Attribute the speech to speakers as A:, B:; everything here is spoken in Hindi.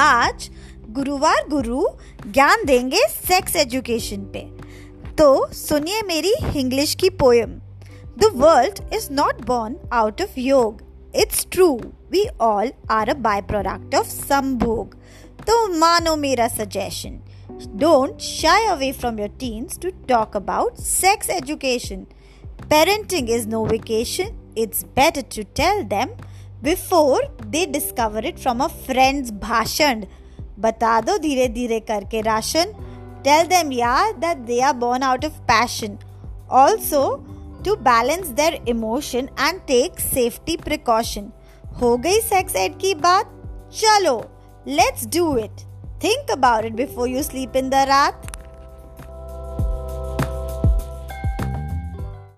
A: आज गुरुवार गुरु ज्ञान देंगे सेक्स एजुकेशन पे। तो सुनिए मेरी इंग्लिश की poem the world is not born out of योग। It's true we all are a byproduct of संभोग तो मानो मेरा suggestion don't shy away from your teens to talk about sex education parenting is no vacation it's better to tell them before they discover it from a friend's भाषण बता दो धीरे धीरे करके राशन टेल देम यार that they are born out of passion also to balance their emotion and take safety precaution हो गई सेक्स एड की बात चलो let's do it think about it before you sleep in the रात